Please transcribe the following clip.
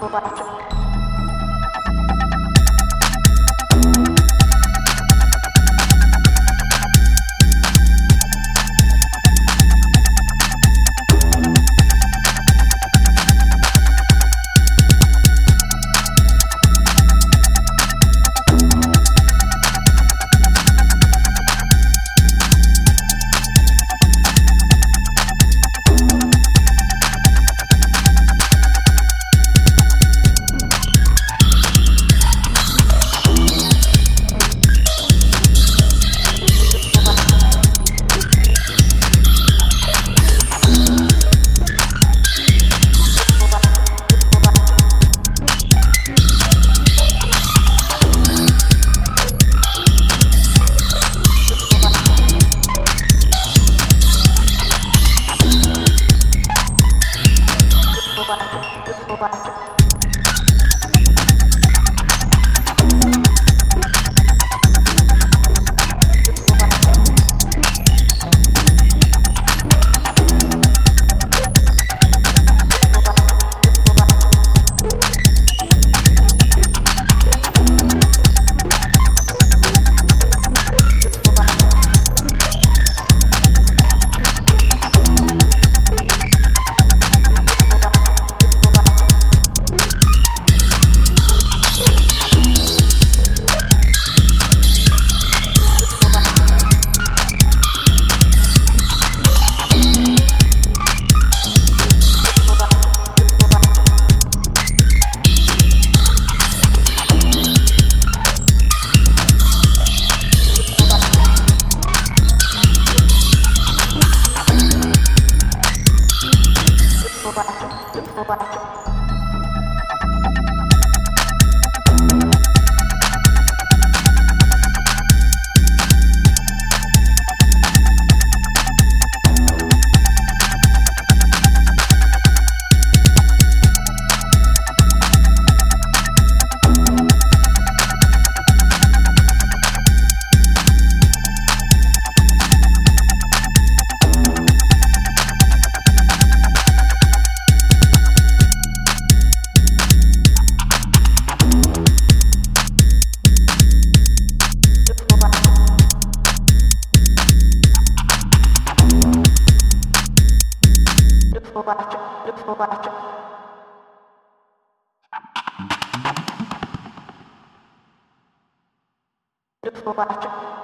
Bye. Boa. what Beautiful laughter.